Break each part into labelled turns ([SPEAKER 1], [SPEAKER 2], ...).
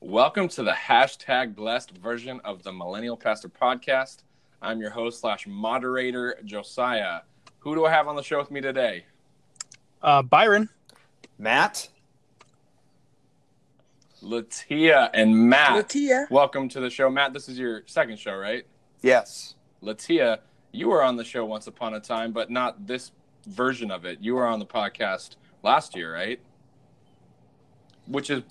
[SPEAKER 1] Welcome to the hashtag blessed version of the Millennial Pastor Podcast. I'm your host slash moderator, Josiah. Who do I have on the show with me today?
[SPEAKER 2] Uh, Byron.
[SPEAKER 3] Matt.
[SPEAKER 1] Letiah and Matt.
[SPEAKER 4] Letiah.
[SPEAKER 1] Welcome to the show. Matt, this is your second show, right?
[SPEAKER 3] Yes.
[SPEAKER 1] Letiah, you were on the show once upon a time, but not this version of it. You were on the podcast last year, right? Which is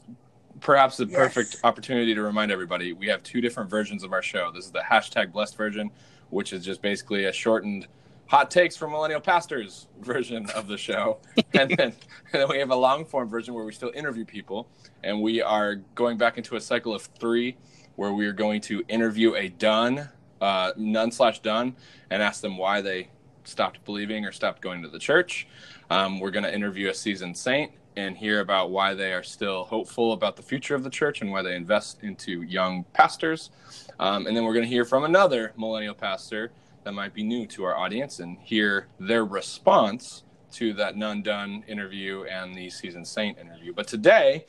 [SPEAKER 1] perhaps the
[SPEAKER 4] Yes.
[SPEAKER 1] perfect opportunity to remind everybody we have two different versions of our show. This is the hashtag blessed version, which is just basically a shortened hot takes from millennial pastors version of the show. and, then, and then we have a long form version where we still interview people. And we are going back into a cycle of three where we are going to interview a done, uh, none slash done, and ask them why they stopped believing or stopped going to the church. Um, we're going to interview a seasoned saint and hear about why they are still hopeful about the future of the church and why they invest into young pastors. Um, and then we're going to hear from another millennial pastor that might be new to our audience and hear their response to that none done interview and the seasoned saint interview. But today,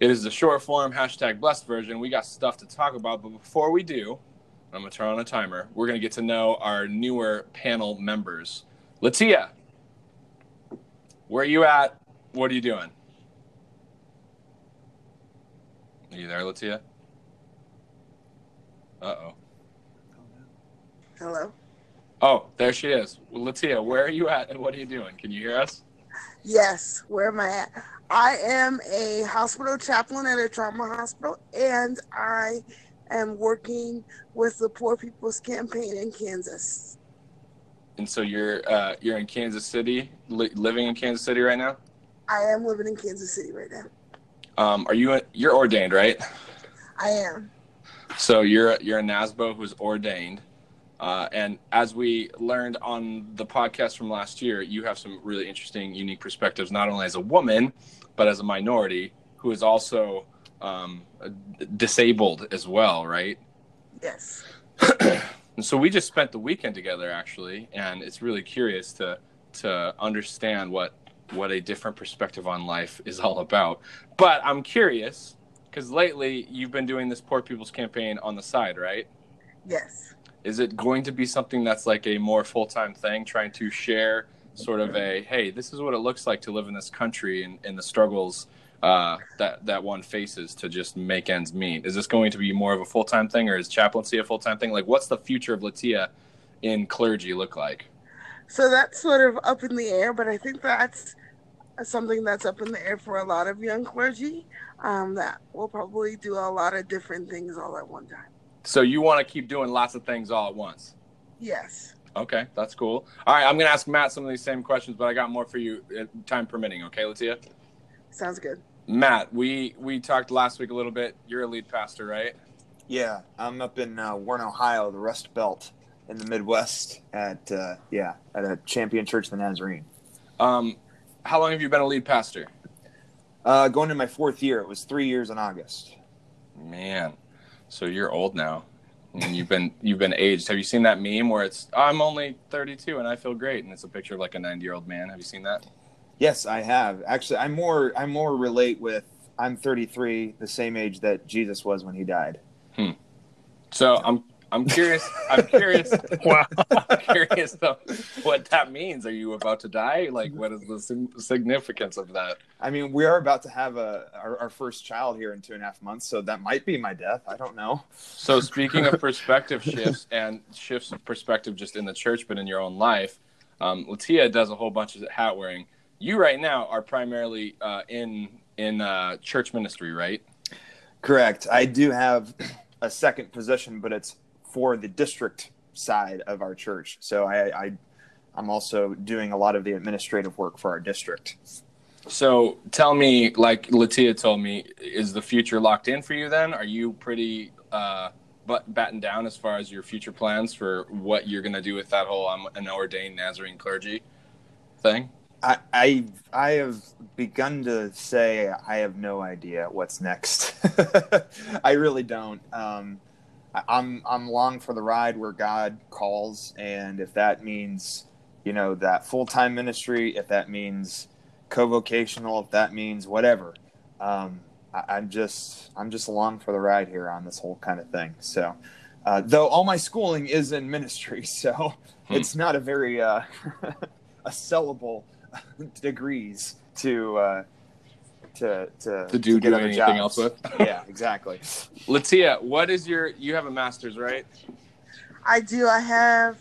[SPEAKER 1] it is the short form hashtag blessed version. We got stuff to talk about, but before we do, I'm gonna turn on a timer. We're gonna get to know our newer panel members. Letiah, where are you at? What are you doing? Are you there, Letiah? Uh oh.
[SPEAKER 4] Hello.
[SPEAKER 1] Oh, there she is. Well, Letiah, where are you at and what are you doing? Can you hear us?
[SPEAKER 4] Yes, where am I at? I am a hospital chaplain at a trauma hospital, and I am working with the Poor People's Campaign in Kansas.
[SPEAKER 1] And so you're uh, you're in Kansas City, li- living in Kansas City right now.
[SPEAKER 4] I am living in Kansas City right now.
[SPEAKER 1] Um, are you you're ordained, right?
[SPEAKER 4] I am.
[SPEAKER 1] So you're you're a NASBO who's ordained, uh, and as we learned on the podcast from last year, you have some really interesting, unique perspectives, not only as a woman, but as a minority who is also um, disabled as well, right?
[SPEAKER 4] Yes.
[SPEAKER 1] And so we just spent the weekend together actually, and it's really curious to to understand what what a different perspective on life is all about. But I'm curious because lately you've been doing this poor people's campaign on the side, right?
[SPEAKER 4] Yes.
[SPEAKER 1] Is it going to be something that's like a more full time thing, trying to share sort of a hey, this is what it looks like to live in this country and, and the struggles uh, that that one faces to just make ends meet? Is this going to be more of a full time thing, or is chaplaincy a full time thing? Like, what's the future of Letiah in clergy look like?
[SPEAKER 4] So that's sort of up in the air, but I think that's something that's up in the air for a lot of young clergy um, that will probably do a lot of different things all at one time.
[SPEAKER 1] So you want to keep doing lots of things all at once?
[SPEAKER 4] Yes.
[SPEAKER 1] Okay, that's cool. All right, I'm gonna ask Matt some of these same questions, but I got more for you, uh, time permitting. Okay, Letiah.
[SPEAKER 4] Sounds good.
[SPEAKER 1] Matt, we we talked last week a little bit. You're a lead pastor, right?
[SPEAKER 3] Yeah, I'm up in uh, Warren, Ohio, the Rust Belt in the Midwest at uh, yeah at a Champion Church of the Nazarene.
[SPEAKER 1] Um, how long have you been a lead pastor?
[SPEAKER 3] Uh, going to my fourth year. It was three years in August.
[SPEAKER 1] Man, so you're old now, and you've been you've been aged. Have you seen that meme where it's I'm only 32 and I feel great, and it's a picture of like a 90 year old man? Have you seen that?
[SPEAKER 3] Yes, I have. Actually, I'm more I more relate with I'm 33, the same age that Jesus was when he died.
[SPEAKER 1] So I'm I'm curious. I'm curious.
[SPEAKER 2] Wow.
[SPEAKER 1] I'm curious though, what that means. Are you about to die? Like, what is the sig- significance of that?
[SPEAKER 3] I mean, we are about to have a our, our first child here in two and a half months, so that might be my death. I don't know.
[SPEAKER 1] So, speaking of perspective shifts and shifts of perspective just in the church, but in your own life, um, Letiah does a whole bunch of hat wearing. You right now are primarily uh, in in uh, church ministry, right?
[SPEAKER 3] Correct. I do have a second position, but it's for the district side of our church. So I, I I'm also doing a lot of the administrative work for our district.
[SPEAKER 1] So, tell me, like Letiah told me, is the future locked in for you? Then, are you pretty uh, but batten down as far as your future plans for what you're going to do with that whole I'm an ordained Nazarene clergy thing?
[SPEAKER 3] I, I I have begun to say I have no idea what's next. I really don't. Um, I, I'm I'm long for the ride where God calls, and if that means you know, that full time ministry, if that means co-vocational, if that means whatever. Um, I, am just I'm just along for the ride here on this whole kind of thing. So, uh, though all my schooling is in ministry, so hmm. it's not a very uh, a sellable degrees to uh, to to
[SPEAKER 1] to do, to get do anything jobs. else with.
[SPEAKER 3] yeah, exactly.
[SPEAKER 1] Letiah, what is your you have a master's, right?
[SPEAKER 4] I do. I have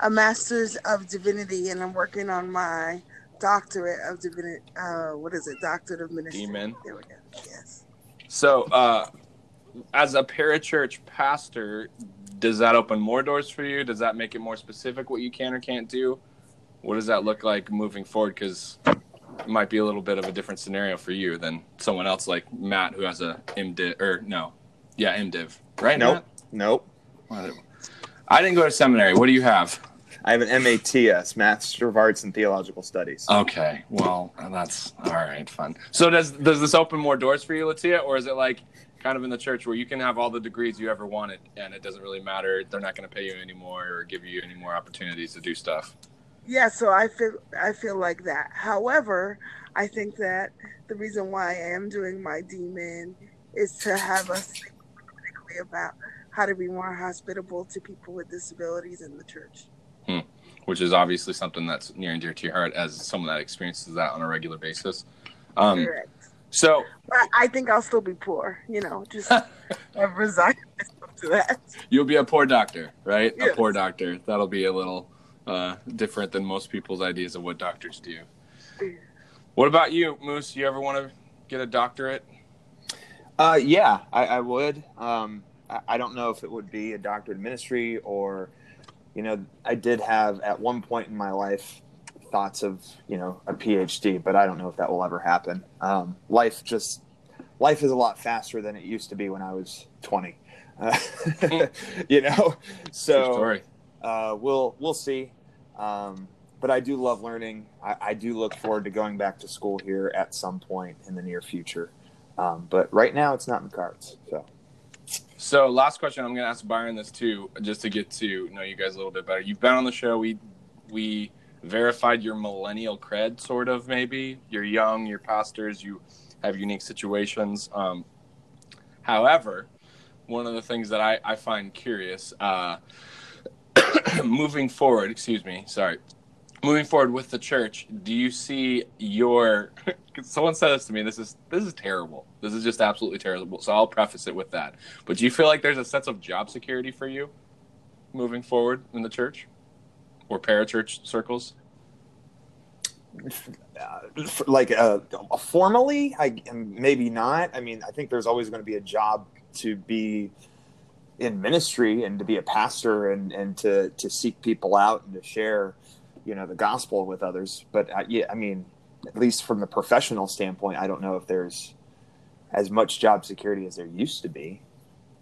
[SPEAKER 4] a master's of divinity, and I'm working on my doctorate of divinity. Uh, what is it? Doctorate of ministry.
[SPEAKER 1] DMin.
[SPEAKER 4] There we go. Yes.
[SPEAKER 1] So, uh, as a parachurch pastor, does that open more doors for you? Does that make it more specific what you can or can't do? What does that look like moving forward? Because it might be a little bit of a different scenario for you than someone else like Matt who has a MDiv or no, yeah MDiv, right?
[SPEAKER 3] Nope,
[SPEAKER 1] Matt?
[SPEAKER 3] nope.
[SPEAKER 1] I didn't go to seminary. What do you have?
[SPEAKER 3] I have an MATS, Master of Arts in Theological Studies.
[SPEAKER 1] Okay, well that's all right, fun. So does does this open more doors for you, Letiah, or is it like kind of in the church where you can have all the degrees you ever wanted and it doesn't really matter? They're not going to pay you anymore or give you any more opportunities to do stuff.
[SPEAKER 4] Yeah, so I feel I feel like that. However, I think that the reason why I am doing my DMin is to have us think about how to be more hospitable to people with disabilities in the church.
[SPEAKER 1] Hmm. Which is obviously something that's near and dear to your heart as someone that experiences that on a regular basis. Um, Correct. So,
[SPEAKER 4] but I think I'll still be poor. You know, just resign myself to that.
[SPEAKER 1] You'll be a poor doctor, right? Yes. A poor doctor. That'll be a little uh, different than most people's ideas of what doctors do. What about you, Moose? You ever want to get a doctorate?
[SPEAKER 3] Uh, yeah, I, I would. Um, I, I, don't know if it would be a doctorate ministry or, you know, I did have at one point in my life thoughts of, you know, a PhD, but I don't know if that will ever happen. Um, life just, life is a lot faster than it used to be when I was 20. Uh, you know, so uh, we'll we'll see. Um, but I do love learning. I, I, do look forward to going back to school here at some point in the near future. Um, but right now, it's not in the cards. So.
[SPEAKER 1] So, last question. I'm going to ask Byron this too, just to get to know you guys a little bit better. You've been on the show. We we verified your millennial cred, sort of maybe. You're young. You're pastors. You have unique situations. Um, however, one of the things that I, I find curious. Uh, moving forward, excuse me, sorry. Moving forward with the church, do you see your someone said this to me, this is this is terrible. This is just absolutely terrible. So I'll preface it with that. But do you feel like there's a sense of job security for you moving forward in the church or parachurch circles?
[SPEAKER 3] Uh, like uh, formally, I maybe not. I mean, I think there's always going to be a job to be in ministry and to be a pastor and, and to, to seek people out and to share, you know, the gospel with others. But I, yeah, I mean, at least from the professional standpoint, I don't know if there's as much job security as there used to be.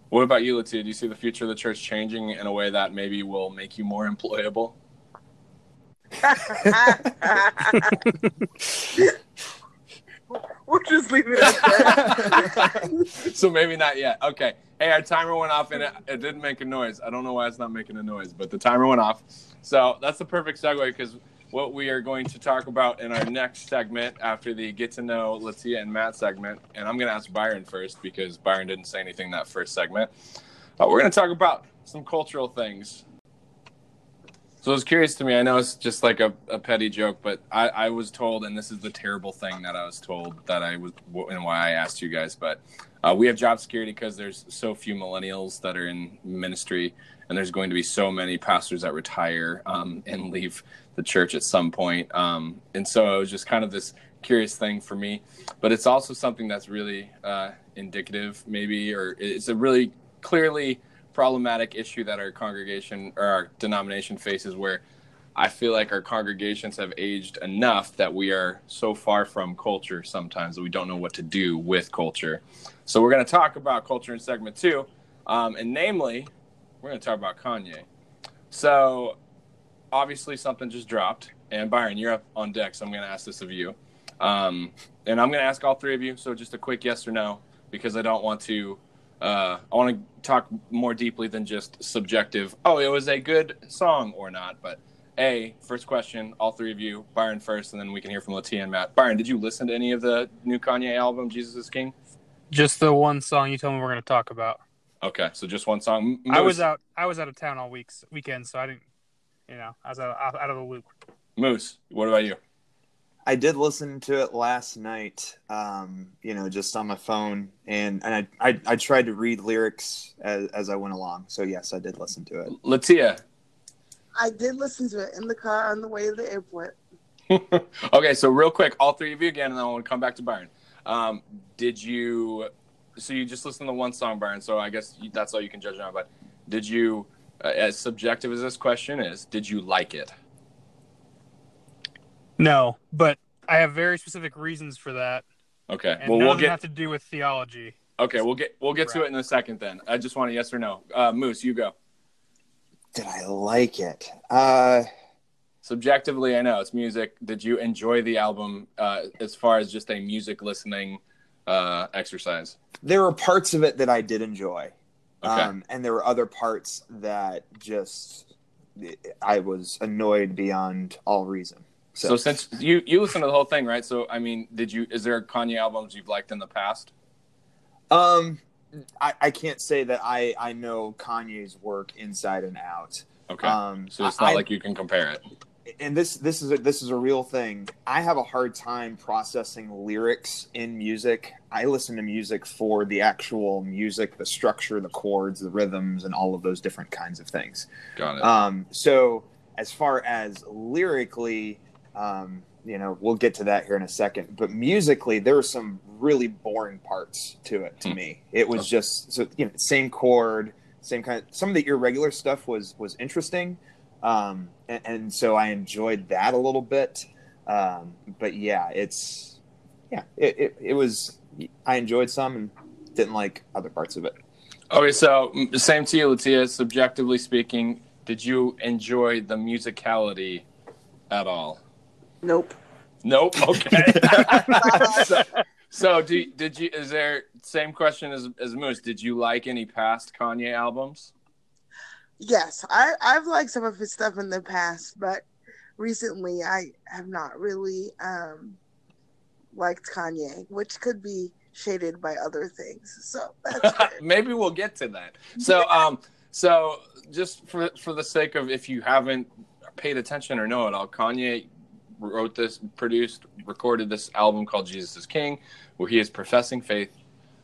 [SPEAKER 1] What about you, Letiah? Do you see the future of the church changing in a way that maybe will make you more employable?
[SPEAKER 4] we'll just leave it at
[SPEAKER 1] that. so maybe not yet. Okay. Hey, our timer went off and it, it, didn't make a noise. I don't know why it's not making a noise, but the timer went off. So that's the perfect segue because what we are going to talk about in our next segment after the get to know Letiah and Matt segment, and I'm going to ask Byron first because Byron didn't say anything that first segment. Uh, we're going to talk about some cultural things so it was curious to me. I know it's just like a, a petty joke, but I, I, was told, and this is the terrible thing that I was told that I was, and why I asked you guys, but uh, we have job security because there's so few millennials that are in ministry, and there's going to be so many pastors that retire um, and leave the church at some point. Um, and so it was just kind of this curious thing for me, but it's also something that's really uh, indicative, maybe, or it's a really clearly problematic issue that our congregation or our denomination faces where I feel like our congregations have aged enough that we are so far from culture sometimes that we don't know what to do with culture. So we're going to talk about culture in segment two, um, and namely, we're going to talk about Kanye. So obviously something just dropped, and Byron, you're up on deck, so I'm going to ask this of you, um, and I'm going to ask all three of you. So just a quick yes or no, because I don't want to uh, I want to talk more deeply than just subjective. Oh, it was a good song or not, but A, first question, all three of you, Byron first, and then we can hear from Letiah and Matt. Byron, did you listen to any of the new Kanye album, Jesus is King?
[SPEAKER 2] Just the one song you told me we're going to talk about.
[SPEAKER 1] Okay, so just one song.
[SPEAKER 2] I was out. I was out of town all weeks weekend, so I didn't. You know, I was out, out of the loop.
[SPEAKER 1] Moose, what about you?
[SPEAKER 3] I did listen to it last night, um, you know, just on my phone, and, and I, I, I tried to read lyrics as, as I went along. So yes, I did listen to it.
[SPEAKER 1] Letiah.
[SPEAKER 4] I did listen to it in the car on the way to the airport.
[SPEAKER 1] okay, so real quick, all three of you again, and then I want to come back to Byron. Um, did you? So you just listened to one song, Byron. So I guess that's all you can judge on. But did you, uh, as subjective as this question is, did you like it?
[SPEAKER 2] No, but I have very specific reasons for that.
[SPEAKER 1] Okay.
[SPEAKER 2] And
[SPEAKER 1] well, we'll get
[SPEAKER 2] have to do with theology.
[SPEAKER 1] okay. We'll get we'll get to it in a second. Then I just want a yes or no. Uh, Moose, you go.
[SPEAKER 3] Did I like it? Uh,
[SPEAKER 1] Subjectively, I know it's music. Did you enjoy the album uh, as far as just a music listening uh, exercise?
[SPEAKER 3] there were parts of it that I did enjoy,
[SPEAKER 1] Okay.
[SPEAKER 3] um, and there were other parts that just I was annoyed beyond all reason.
[SPEAKER 1] so, since you you listened to the whole thing, right? So I mean, did you? Is there Kanye albums you've liked in the past?
[SPEAKER 3] Um, I, I can't say that I I know Kanye's work inside and out.
[SPEAKER 1] Okay.
[SPEAKER 3] Um,
[SPEAKER 1] so it's not
[SPEAKER 3] I-
[SPEAKER 1] like you can compare it.
[SPEAKER 3] And this this is a, this is a real thing. I have a hard time processing lyrics in music. I listen to music for the actual music, the structure, the chords, the rhythms, and all of those different kinds of things.
[SPEAKER 1] Got it.
[SPEAKER 3] Um, so as far as lyrically, um, you know, we'll get to that here in a second. But musically, there were some really boring parts to it to
[SPEAKER 1] Hmm.
[SPEAKER 3] me. It was just so you know, same chord, same kind. Of, some of the irregular stuff was was interesting, um, and, and so I enjoyed that a little bit. Um, but yeah, it's yeah, it, it it was. I enjoyed some and didn't like other parts of it.
[SPEAKER 1] Okay, so same to you, Letiah. Subjectively speaking, did you enjoy the musicality at all?
[SPEAKER 4] Nope.
[SPEAKER 1] Nope. Okay. so, so do, did you? Is there same question as as Moose? Did you like any past Kanye albums?
[SPEAKER 4] Yes, I I've liked some of his stuff in the past, but recently I have not really um liked Kanye, which could be shaded by other things. So that's.
[SPEAKER 1] Maybe we'll get to that. So, um, so just for for the sake of if you haven't paid attention or know it all, Kanye wrote this, produced, recorded this album called Jesus is King, where he is professing faith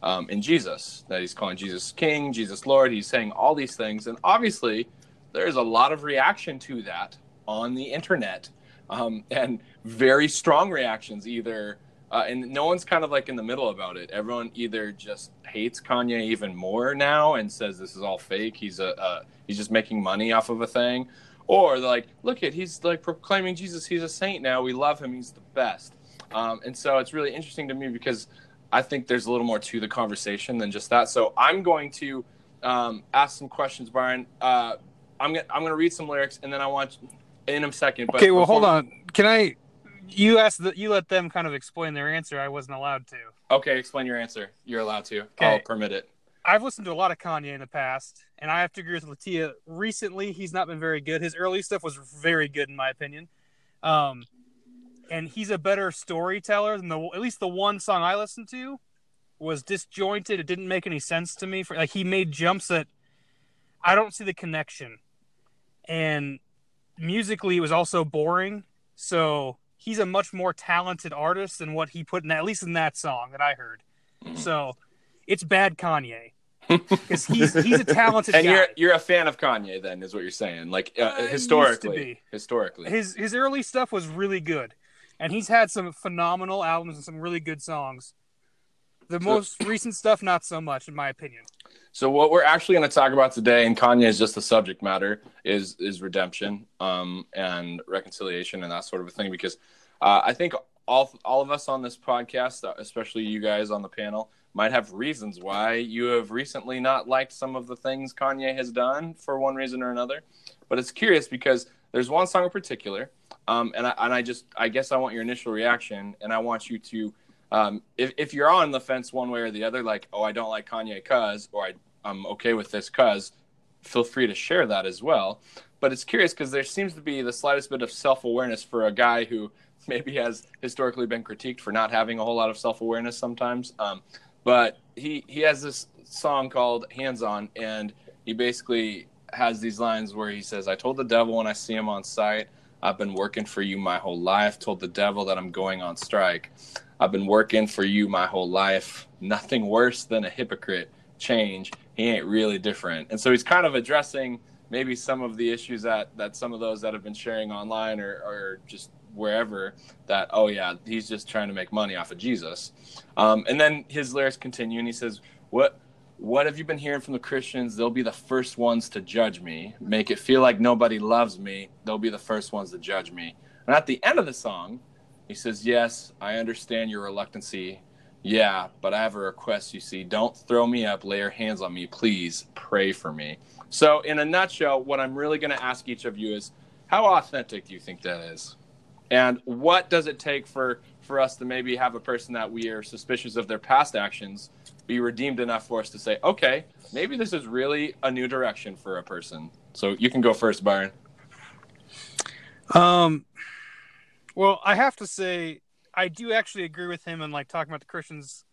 [SPEAKER 1] um, in Jesus, that he's calling Jesus King, Jesus Lord. He's saying all these things, and obviously, there's a lot of reaction to that on the internet, um, and very strong reactions. Either uh, and no one's kind of like in the middle about it. Everyone either just hates Kanye even more now and says this is all fake. He's a uh, he's just making money off of a thing, or they're like, look at he's like proclaiming Jesus. He's a saint now. We love him. He's the best. Um, and so it's really interesting to me because I think there's a little more to the conversation than just that. So I'm going to um, ask some questions, Byron. Uh, I'm gonna I'm gonna read some lyrics and then I want in a second. But
[SPEAKER 2] okay, well, hold on. Can I? You asked that you let them kind of explain their answer. I wasn't allowed to.
[SPEAKER 1] Okay, explain your answer. You're allowed to.
[SPEAKER 2] Okay.
[SPEAKER 1] I'll permit it.
[SPEAKER 2] I've listened to a lot of Kanye in the past, and I have to agree with Letiah. Recently, he's not been very good. His early stuff was very good, in my opinion. Um, and he's a better storyteller than the at least the one song I listened to was disjointed. It didn't make any sense to me. For like he made jumps that I don't see the connection, and musically it was also boring. So he's a much more talented artist than what he put in that, at least in that song that I heard. So it's bad Kanye because he's he's a talented
[SPEAKER 1] and
[SPEAKER 2] guy.
[SPEAKER 1] you're you're a fan of Kanye, then, is what you're saying? Like uh,
[SPEAKER 2] Uh,
[SPEAKER 1] historically, historically.
[SPEAKER 2] his his early stuff was really good, and he's had some phenomenal albums and some really good songs. The most recent stuff, not so much, in my opinion.
[SPEAKER 1] So what we're actually going to talk about today, and Kanye is just the subject matter, is is redemption, um, and reconciliation, and that sort of a thing. Because uh, I think all all of us on this podcast, uh, especially you guys on the panel, might have reasons why you have recently not liked some of the things Kanye has done for one reason or another. But it's curious because there's one song in particular, um, and I, and I just I guess I want your initial reaction, and I want you to um, if, if you're on the fence one way or the other, like, oh, I don't like Kanye cuz, or I, I'm okay with this cuz, feel free to share that as well. But it's curious because there seems to be the slightest bit of self awareness for a guy who maybe has historically been critiqued for not having a whole lot of self awareness sometimes. Um, but he he has this song called Hands On, and he basically has these lines where he says, "I told the devil when I see him on sight." I've been working for you my whole life. Told the devil that I'm going on strike. I've been working for you my whole life. Nothing worse than a hypocrite. Change. He ain't really different. And so he's kind of addressing maybe some of the issues that that some of those that have been sharing online or, or just wherever that oh yeah he's just trying to make money off of jesus um, and then his lyrics continue and he says what what have you been hearing from the Christians? They'll be the first ones to judge me, make it feel like nobody loves me. They'll be the first ones to judge me. And at the end of the song, he says, Yes, I understand your reluctancy. Yeah, but I have a request, you see. Don't throw me up, lay your hands on me. Please pray for me. So, in a nutshell, what I'm really going to ask each of you is how authentic do you think that is? And what does it take for, for us to maybe have a person that we are suspicious of their past actions? Be redeemed enough for us to say, okay, maybe this is really a new direction for a person. So you can go first, Byron.
[SPEAKER 2] Um, well, I have to say, I do actually agree with him and like talking about the Christians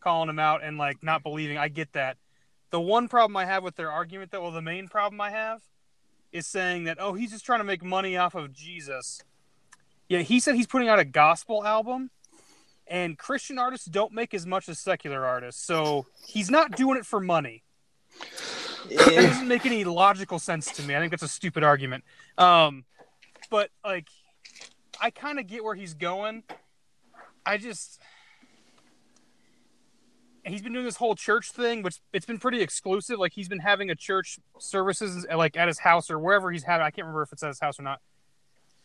[SPEAKER 2] calling him out and like not believing. I get that. The one problem I have with their argument, though, well, the main problem I have is saying that, oh, he's just trying to make money off of Jesus. Yeah, he said he's putting out a gospel album and Christian artists don't make as much as secular artists, so he's not doing it for money. It doesn't make any logical sense to me. I think that's a stupid argument. Um, but like, I kind of get where he's going. I just he's been doing this whole church thing, which it's been pretty exclusive. Like he's been having a church services like at his house or wherever he's having. I can't remember if it's at his house or not.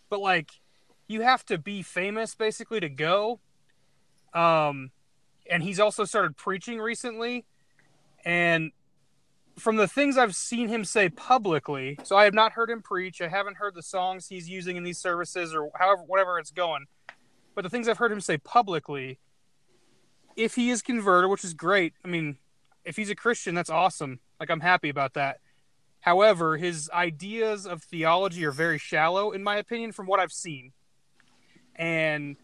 [SPEAKER 2] But like, you have to be famous basically to go. Um, and he's also started preaching recently. And from the things I've seen him say publicly, so I have not heard him preach. I haven't heard the songs he's using in these services or however, whatever it's going. But the things I've heard him say publicly, if he is converted, which is great. I mean, if he's a Christian, that's awesome. Like, I'm happy about that. However, his ideas of theology are very shallow, in my opinion, from what I've seen. And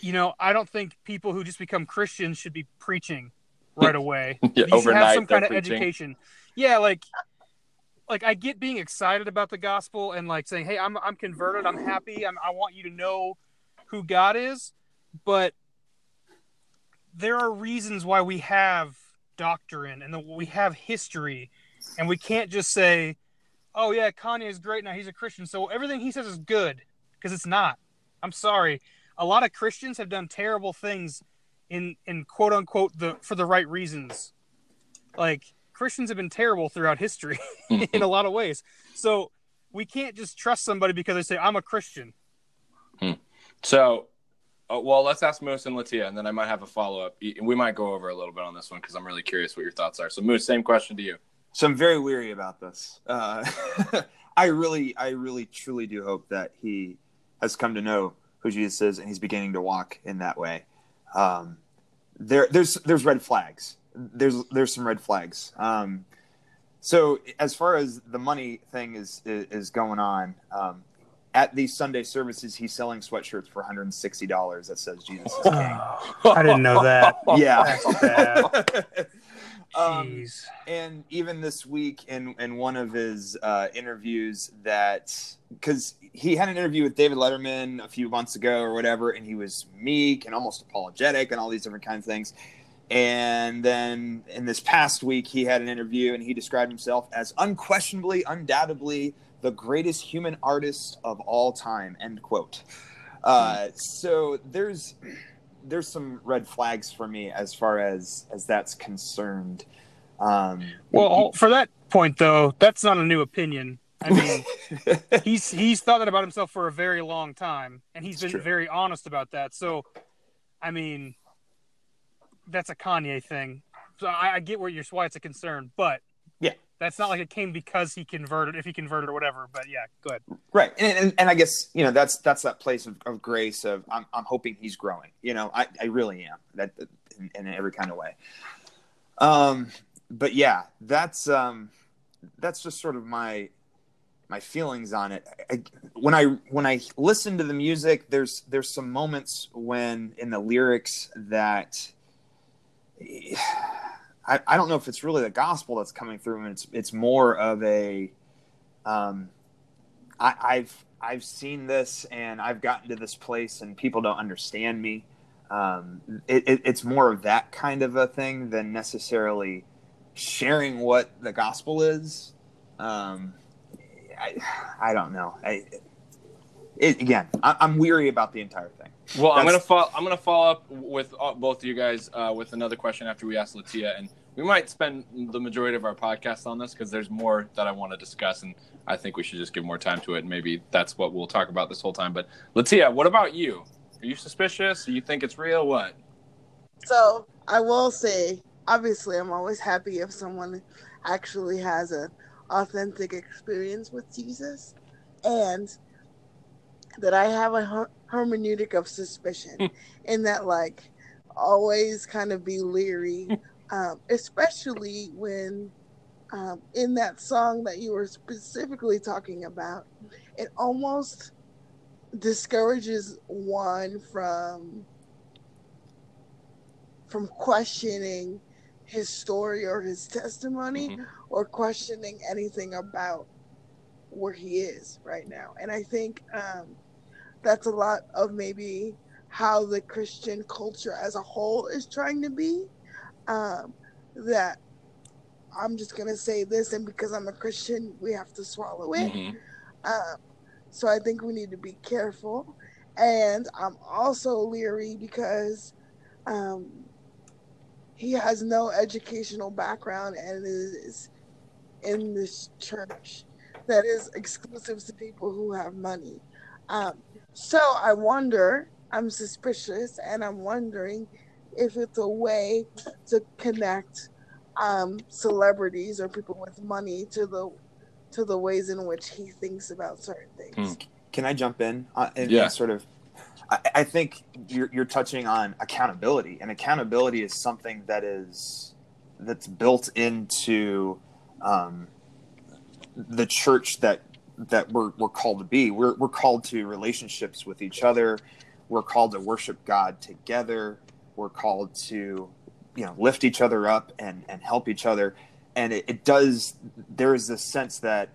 [SPEAKER 2] you know, I don't think people who just become Christians should be preaching right away.
[SPEAKER 1] yeah,
[SPEAKER 2] you should have some kind of
[SPEAKER 1] preaching.
[SPEAKER 2] education. Yeah, like like I get being excited about the gospel and like saying, "Hey, I'm I'm converted. I'm happy. I'm, I want you to know who God is." But there are reasons why we have doctrine and the, we have history, and we can't just say, "Oh yeah, Kanye is great now. He's a Christian, so everything he says is good," because it's not. I'm sorry a lot of Christians have done terrible things in in quote unquote the for the right reasons. Like Christians have been terrible throughout history in a lot of ways. So we can't just trust somebody because they say I'm a Christian.
[SPEAKER 1] Hmm. So, uh, well, let's ask Moose and Letiah, and then I might have a follow up. We might go over a little bit on this one because I'm really curious what your thoughts are. So, Moose, same question to you.
[SPEAKER 3] So I'm very weary about this. Uh, I really, I really, truly do hope that he has come to know who Jesus is, and he's beginning to walk in that way. Um, there, there's there's red flags. There's there's some red flags. Um, so as far as the money thing is is, is going on, um, at these Sunday services, he's selling sweatshirts for 160 dollars that says Jesus is King.
[SPEAKER 2] I didn't know that.
[SPEAKER 3] yeah. Um, and even this week in in one of his uh, interviews that because he had an interview with David Letterman a few months ago or whatever, and he was meek and almost apologetic and all these different kinds of things. And then in this past week, he had an interview and he described himself as unquestionably, undoubtedly the greatest human artist of all time. End quote. Uh, so there's there's some red flags for me as far as as that's concerned. Um,
[SPEAKER 2] Well, for that point though, that's not a new opinion. I mean, he's he's thought that about himself for a very long time, and he's been very honest about that. So, I mean, that's a Kanye thing. So I, I get where you're why it's a concern, but. That's not like it came because he converted, if he converted or whatever. But yeah, go ahead.
[SPEAKER 3] right, and, and and I guess you know that's that's that place of, of grace of I'm I'm hoping he's growing. You know, I I really am that in, in every kind of way. Um, but yeah, that's um that's just sort of my my feelings on it. I, when I when I listen to the music, there's there's some moments when in the lyrics that I, I don't know if it's really the gospel that's coming through, and it's it's more of a um, I, I've I've seen this and I've gotten to this place and people don't understand me. Um, it, it, it's more of that kind of a thing than necessarily sharing what the gospel is. Um, I, I don't know. I, it, again, I, am weary about the entire thing.
[SPEAKER 1] Well, That's, I'm gonna follow. I'm gonna follow up with both of you guys uh, with another question after we ask Letiah, and we might spend the majority of our podcast on this because there's more that I want to discuss, and I think we should just give more time to it. And maybe that's what we'll talk about this whole time. But Latia, what about you? Are you suspicious? Do you think it's real? What?
[SPEAKER 4] So I will say, obviously, I'm always happy if someone actually has an authentic experience with Jesus, and that I have a hermeneutic of suspicion, hmm. in that like always kind of be leery, um, especially when um, in that song that you were specifically talking about, it almost discourages one from from questioning his story or his testimony mm-hmm. or questioning anything about where he is right now. And I think um, that's a lot of maybe how the Christian culture as a whole is trying to be. Um, that I'm just going to say this, and because I'm a Christian, we have to swallow it. Mm-hmm. Um, so I think we need to be careful. And I'm also leery because um, he has no educational background and is in this church that is exclusive to people who have money. Um, so I wonder, I'm suspicious, and I'm wondering if it's a way to connect um, celebrities or people with money to the to the ways in which he thinks about certain things.
[SPEAKER 3] Hmm. Can I jump in uh, and, yeah. and sort of I, I think you're, you're touching on accountability, and accountability is something that is that's built into um, the church that that we're we're called to be. We're we're called to relationships with each other. We're called to worship God together. We're called to you know lift each other up and and help each other. And it, it does. There is this sense that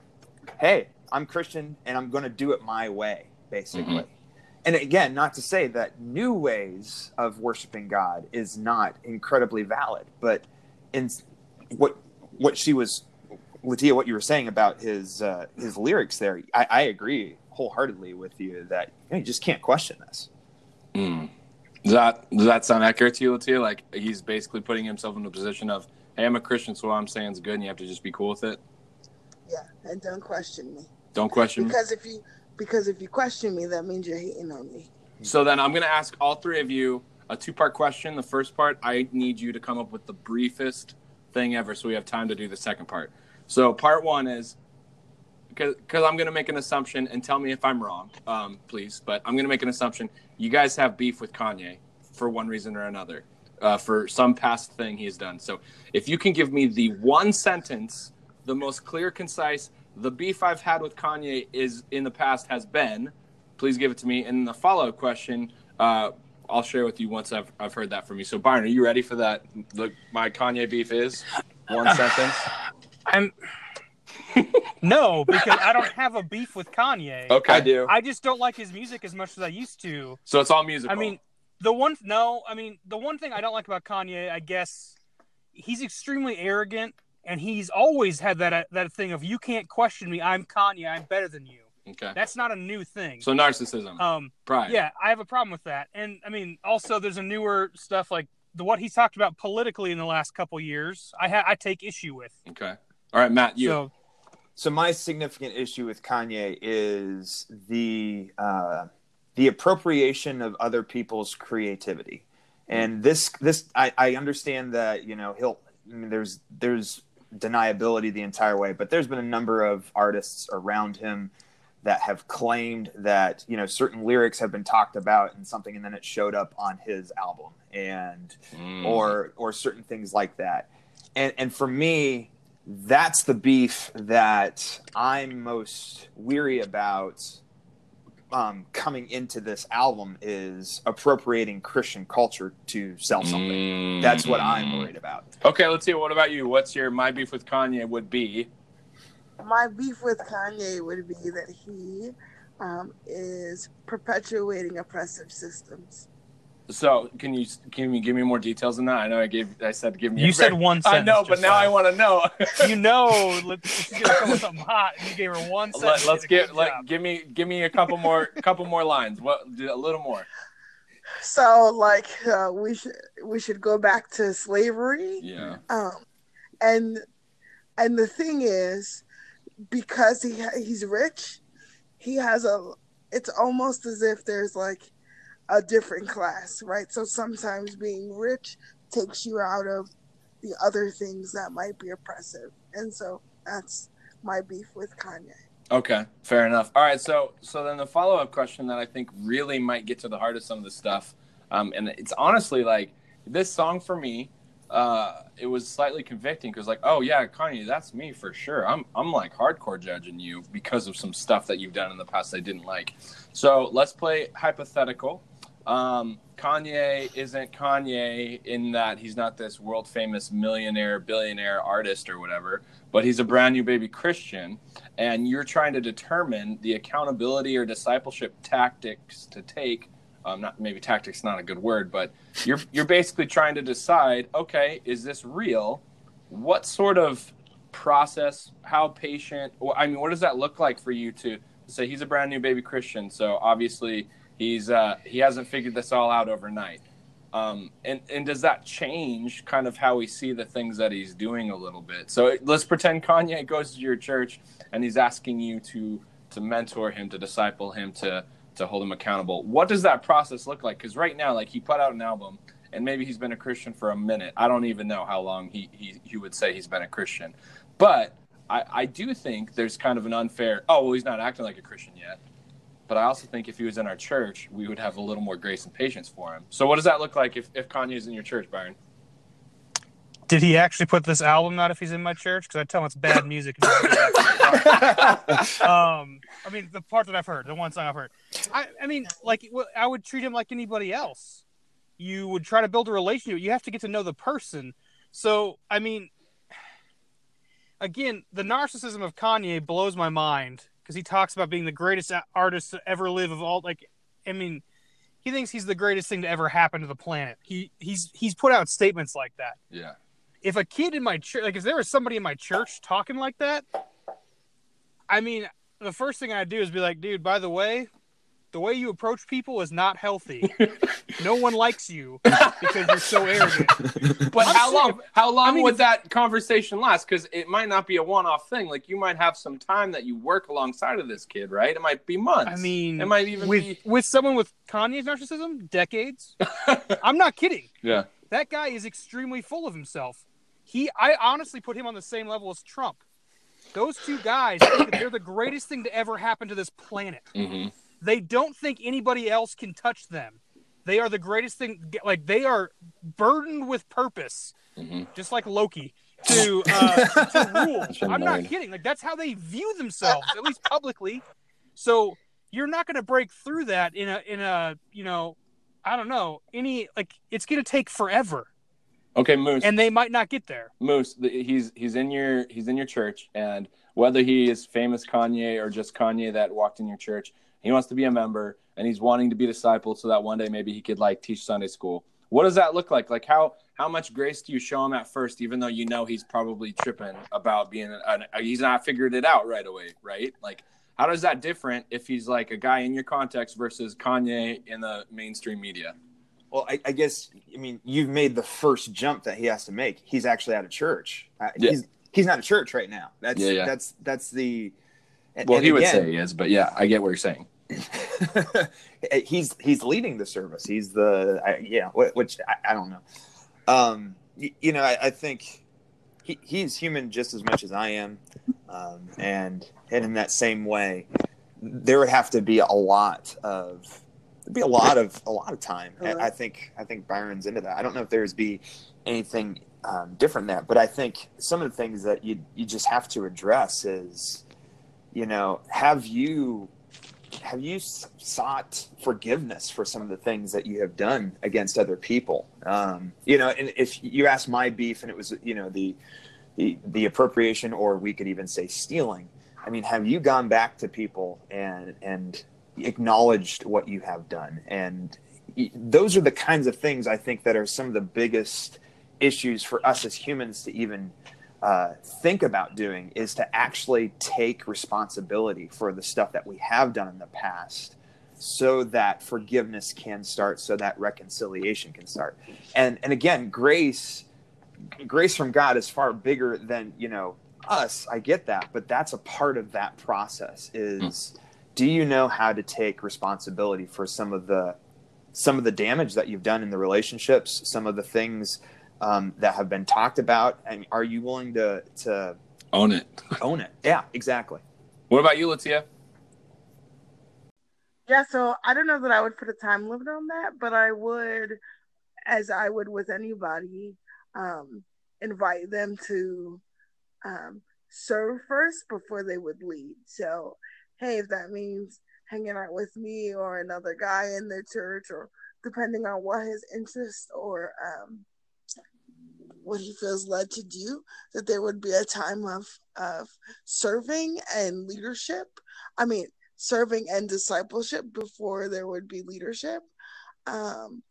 [SPEAKER 3] hey, I'm Christian and I'm going to do it my way, basically. Mm-hmm and again, not to say that new ways of worshiping God is not incredibly valid, but in what what she was, Letiah, what you were saying about his uh, his lyrics there, I, I agree wholeheartedly with you that you, know, you just can't question this.
[SPEAKER 1] Mm. Does that does that sound accurate to you, Letiah? Like he's basically putting himself in the position of, "Hey, I'm a Christian, so what I'm saying is good, and you have to just be cool with it."
[SPEAKER 4] Yeah, and don't question me.
[SPEAKER 1] Don't question me.
[SPEAKER 4] because me. if you because if you question me, that means you're hating on me.
[SPEAKER 1] So then I'm going to ask all three of you a two part question. The first part, I need you to come up with the briefest thing ever so we have time to do the second part. So, part one is because I'm going to make an assumption and tell me if I'm wrong, um, please. But I'm going to make an assumption. You guys have beef with Kanye for one reason or another, uh, for some past thing he's done. So, if you can give me the one sentence, the most clear, concise, the beef I've had with Kanye is in the past has been. Please give it to me. And the follow up question, uh, I'll share with you once I've, I've heard that from you. So, Byron, are you ready for that? The, my Kanye beef is one sentence.
[SPEAKER 2] I'm. no, because I don't have a beef with Kanye.
[SPEAKER 1] Okay, I do.
[SPEAKER 2] I just don't like his music as much as I used to.
[SPEAKER 1] So it's all musical.
[SPEAKER 2] I mean, the one no, I mean the one thing I don't like about Kanye, I guess, he's extremely arrogant and he's always had that that thing of you can't question me. I'm Kanye. I'm better than you.
[SPEAKER 1] Okay.
[SPEAKER 2] That's not a new thing.
[SPEAKER 1] So narcissism.
[SPEAKER 2] Um,
[SPEAKER 1] pride.
[SPEAKER 2] Yeah, I have a problem with that. And I mean, also there's a newer stuff like the what he's talked about politically in the last couple years. I ha- I take issue with.
[SPEAKER 1] Okay. All right, Matt. You.
[SPEAKER 3] So, so my significant issue with Kanye is the uh, the appropriation of other people's creativity, and this this I, I understand that you know he'll I mean, there's there's deniability the entire way. But there's been a number of artists around him that have claimed that you know certain lyrics have been talked about and something, and then it showed up on his album, and mm. or or certain things like that. And and for me, that's the beef that I'm most weary about um, coming into this album is appropriating Christian culture to sell something. That's what I'm worried about.
[SPEAKER 1] Okay, let's see. What about you? What's your my beef with Kanye would be?
[SPEAKER 4] My beef with Kanye would be that he um, is perpetuating oppressive systems.
[SPEAKER 1] So can you can you give me more details on that? I know I gave I said give me.
[SPEAKER 2] You
[SPEAKER 1] a
[SPEAKER 2] said
[SPEAKER 1] break.
[SPEAKER 2] one
[SPEAKER 1] I know, but now I want to know.
[SPEAKER 2] You know, let's, gonna come with something hot, you gave her one sentence.
[SPEAKER 1] Let, us
[SPEAKER 2] You did a
[SPEAKER 1] get
[SPEAKER 2] good
[SPEAKER 1] like give me give me a couple more couple more lines. What a little more.
[SPEAKER 4] So, like, uh, we should we should go back to slavery.
[SPEAKER 1] Yeah.
[SPEAKER 4] Um, and and the thing is, because he he's rich, he has a. It's almost as if there's like a different class, right? So sometimes being rich takes you out of the other things that might be oppressive, and so that's my beef with Kanye.
[SPEAKER 1] Okay, fair enough. All right, so so then the follow up question that I think really might get to the heart of some of this stuff, um, and it's honestly like this song for me, uh, it was slightly convicting because like, oh yeah, Kanye, that's me for sure. I'm I'm like hardcore judging you because of some stuff that you've done in the past I didn't like. So let's play hypothetical. Um, Kanye isn't Kanye in that he's not this world famous millionaire, billionaire artist or whatever, but he's a brand new baby Christian and you're trying to determine the accountability or discipleship tactics to take. Um, not maybe tactics not a good word but you're you're basically trying to decide okay is this real? What sort of process how patient i mean what does that look like for you to say he's a brand new baby christian? So obviously he's uh, he hasn't figured this all out overnight. Um, and and does that change kind of how we see the things that he's doing a little bit? So let's pretend kanye goes to your church and he's asking you to to mentor him to disciple him to to hold him accountable. What does that process look like? Because right now like he put out an album and maybe he's been a christian for a minute. I don't even know how long he he, he would say he's been a christian. But I, I do think there's kind of an unfair oh well he's not acting like a christian yet but i also think if he was in our church we would have a little more grace and patience for him so what does that look like if, if kanye's in your church byron
[SPEAKER 2] Did he actually put this album out if he's in my church? Because I tell him it's bad music. um, I mean, the part that I've heard, the one song I've heard. I, I mean, like, I would treat him like anybody else. You would try to build a relationship. You have to get to know the person. So, I mean, again, the narcissism of Kanye blows my mind because he talks about being the greatest artist to ever live of all. Like, I mean, he thinks he's the greatest thing to ever happen to the planet. He he's he's put out statements like that
[SPEAKER 1] yeah
[SPEAKER 2] if a kid in my church, like if there was somebody in my church talking like that, I mean, the first thing I'd do is be like, dude, by the way, the way you approach people is not healthy. no one likes you because you're so arrogant.
[SPEAKER 1] But
[SPEAKER 2] I'm
[SPEAKER 1] how long? How long
[SPEAKER 2] I mean,
[SPEAKER 1] would that conversation last? Because it might not be a one-off thing. Like you might have some time that you work alongside of this kid, right? It might be months.
[SPEAKER 2] I mean,
[SPEAKER 1] it might even
[SPEAKER 2] with
[SPEAKER 1] be.
[SPEAKER 2] with someone with Kanye's narcissism, decades. I'm not kidding.
[SPEAKER 1] Yeah.
[SPEAKER 2] That guy is extremely full of himself. He, I honestly put him on the same level as Trump. Those two guys, they're the greatest thing to ever happen to this planet.
[SPEAKER 1] hmm
[SPEAKER 2] they don't think anybody else can touch them. They are the greatest thing. Like they are burdened with purpose,
[SPEAKER 1] Mhm.
[SPEAKER 2] just like Loki to uh, to rule.
[SPEAKER 1] I'm
[SPEAKER 2] I'm not kidding. Like that's how they view themselves, at least publicly. So you're not going to break through that in a in a you know, I don't know any like it's going to take forever,
[SPEAKER 1] Okay, Moose.
[SPEAKER 2] and they might not get there.
[SPEAKER 1] Moose. He's he's in your he's in your church, and whether he is famous Kanye or just Kanye that walked in your church, he wants to be a member, and he's wanting to be discipled so that one day maybe he could like teach Sunday school. What does that look like? Like how how much grace do you show him at first, even though you know he's probably tripping about being an, he's not figured it out right away, right? Like how does that different if he's like a guy in your context versus Kanye in the mainstream media?
[SPEAKER 3] Well, I, I guess I mean you've made the first jump that he has to make. He's actually out of church. Uh,
[SPEAKER 1] Yeah.
[SPEAKER 3] He's he's not at church right now. That's
[SPEAKER 1] Yeah, yeah.
[SPEAKER 3] that's that's the. And-
[SPEAKER 1] Well,
[SPEAKER 3] and
[SPEAKER 1] he would say he is, but yeah, I get what you're saying.
[SPEAKER 3] he's he's leading the service. He's the I, yeah, which I, I don't know. Um, you, you know, I, I think he, he's human just as much as I am, um, and and in that same way, there would have to be a lot of there'd be a lot of a lot of time. I, I think I think Byron's into that. I don't know if there's be anything um, different than that. But I think some of the things that you you just have to address is, you know, have you have you sought forgiveness for some of the things that you have done against other people? Um, you know, and if you ask my beef, and it was you know the the the appropriation, or we could even say stealing. I mean, have you gone back to people and and acknowledged what you have done? And those are the kinds of things I think that are some of the biggest issues for us as humans to even uh, think about doing is to actually take responsibility for the stuff that we have done in the past so that forgiveness can start so that reconciliation can start and and again grace grace from god is far bigger than you know us i get that but that's a part of that process is mm. do you know how to take responsibility for some of the some of the damage that you've done in the relationships some of the things um, that have been talked about and are you willing to to
[SPEAKER 1] own it.
[SPEAKER 3] own it? Yeah exactly.
[SPEAKER 1] What about you Letiah?
[SPEAKER 4] Yeah so i don't know that i would put a time limit on that but i would as i would with anybody um, invite them to um, serve first before they would lead so hey if that means hanging out with me or another guy in the church or depending on what his interest or um, what he feels led to do, that there would be a time of of serving and leadership. I mean, serving and discipleship before there would be leadership. Um,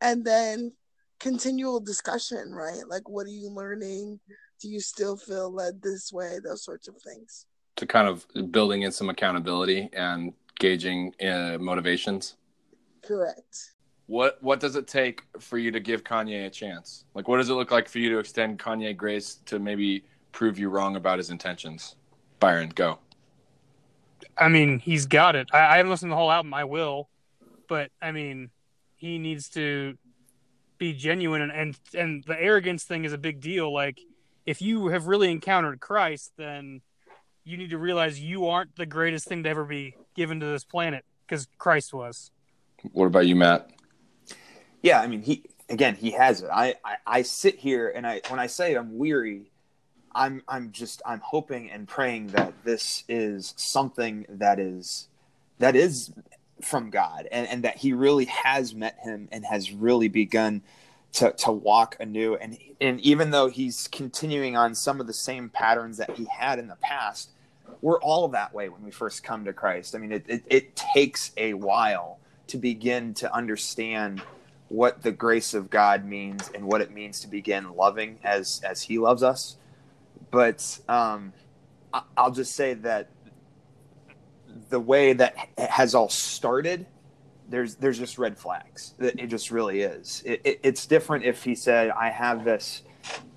[SPEAKER 4] and then continual discussion, right? Like, what are you learning? Do you still feel led this way? Those sorts of things.
[SPEAKER 1] To kind of building in some accountability and gauging uh, motivations.
[SPEAKER 4] Correct
[SPEAKER 1] what what does it take for you to give Kanye a chance? Like, what does it look like for you to extend Kanye grace to maybe prove you wrong about his intentions? Byron, go.
[SPEAKER 2] I mean, he's got it. I, I haven't listened to the whole album. I will, but I mean, he needs to be genuine, and and, and the arrogance thing is a big deal. Like, if you have really encountered Christ, then you need to realize you aren't the greatest thing to ever be given to this planet because Christ was.
[SPEAKER 1] What about you, Matt?
[SPEAKER 3] Yeah, I mean, he again, he has it. I, I, I sit here and I when I say I'm weary, I'm I'm just I'm hoping and praying that this is something that is that is from God and, and that he really has met him and has really begun to, to walk anew and and even though he's continuing on some of the same patterns that he had in the past, we're all that way when we first come to Christ. I mean it, it, it takes a while to begin to understand what the grace of God means and what it means to begin loving as as He loves us. But um, I'll just say that the way that has all started, there's there's just red flags. It just really is. It, it, it's different if He said, "I have this,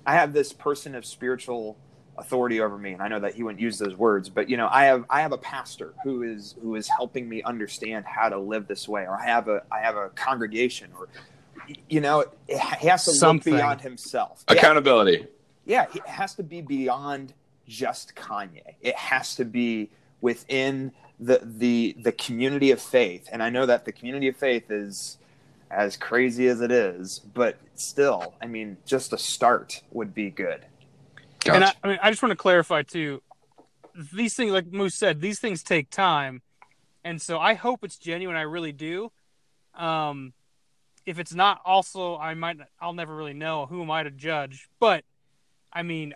[SPEAKER 3] I have this person of spiritual." Authority over me and i know that he wouldn't use those words but you know i have i have a pastor who is who is helping me understand how to live this way or i have a i have a congregation or you know he has to Something. look beyond himself.
[SPEAKER 1] Accountability.
[SPEAKER 3] Yeah, yeah it has to be beyond just kanye. It has to be within the the the community of faith and i know that the community of faith is as crazy as it is but still i mean just a start would be good
[SPEAKER 2] Gotcha. And I, I, mean, I just want to clarify too. These things, like Moose said, these things take time, and so I hope it's genuine. I really do. Um, if it's not, also I might, I'll never really know. Who am I to judge? But I mean,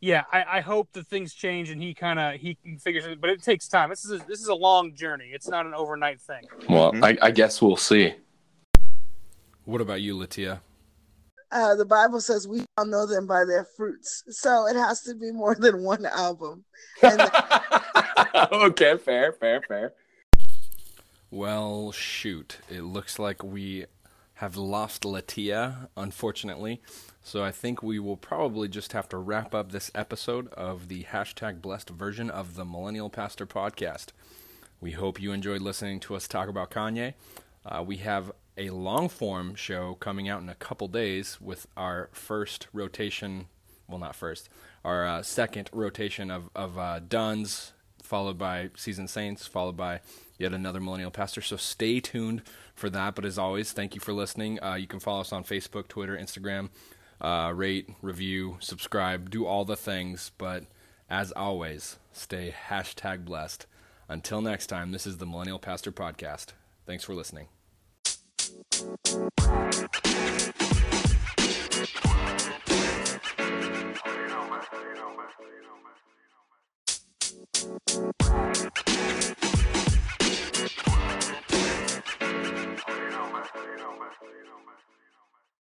[SPEAKER 2] yeah, I, I hope that things change and he kind of he figures it. But it takes time. This is a, this is a long journey. It's not an overnight thing.
[SPEAKER 1] Well, mm-hmm. I, I guess we'll see.
[SPEAKER 5] What about you, Letiah?
[SPEAKER 4] Uh, the Bible says we all know them by their fruits. So it has to be more than one album.
[SPEAKER 1] okay, fair, fair, fair.
[SPEAKER 5] Well, shoot. It looks like we have lost Letiah, unfortunately. So I think we will probably just have to wrap up this episode of the hashtag blessed version of the Millennial Pastor podcast. We hope you enjoyed listening to us talk about Kanye. Uh, we have a long form show coming out in a couple days with our first rotation. Well, not first, our uh, second rotation of of uh, Duns
[SPEAKER 1] followed by Season Saints, followed by yet another Millennial Pastor. So stay tuned for that. But as always, thank you for listening. Uh, you can follow us on Facebook, Twitter, Instagram. Uh, rate, review, subscribe, do all the things. But as always, stay hashtag blessed. Until next time, this is the Millennial Pastor Podcast. Thanks for listening
[SPEAKER 6] you know, man.